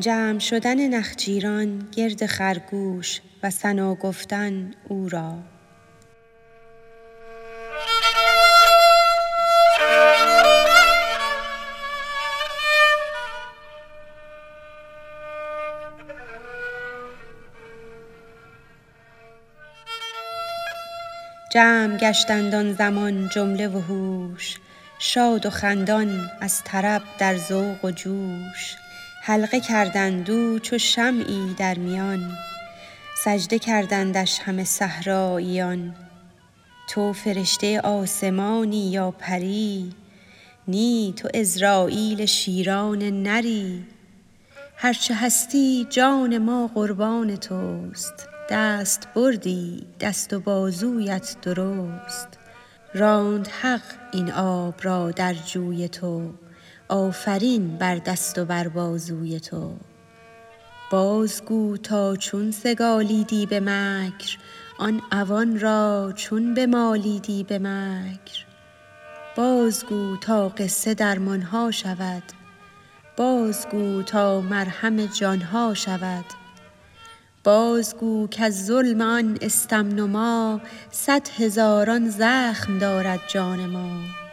جمع شدن نخجیران گرد خرگوش و ثنا گفتن او را. جمع گشتند آن زمان جمله وحوش شاد و خندان از طرب در ذوق و جوش. حلقه کردند او چو شمعی در میان سجده کردندش همه صحراییان. تو فرشته آسمانی یا پری نی تو عزراییل شیران نری. هر چه هستی جان ما قربان توست دست بردی دست و بازویت درست. راند حق این آب را در جوی تو آفرین بر دست و بر بازوی تو. بازگو تا چون سگالیدی به مکر آن عوان را چون بمالیدی به مکر. بازگو تا قصه درمان ها شود بازگو تا مرهم جان ها شود. بازگو کز ظلم آن استم صد هزاران زخم دارد جان ما.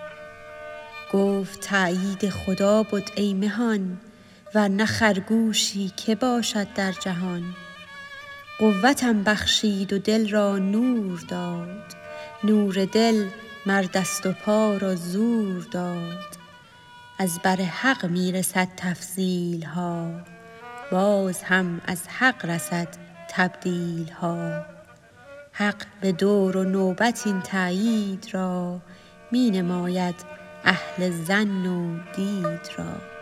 گفت تأیید خدا بد ای مهان ور نه خرگوشی که باشد در جهان. قوتم بخشید و دل را نور داد نور دل مر دست و پا را زور داد. از بر حق می رسد تفضیل ها باز هم از حق رسد تبدیل ها حق به دور و نوبت این تأیید را می نماید اهل ظن و دید را.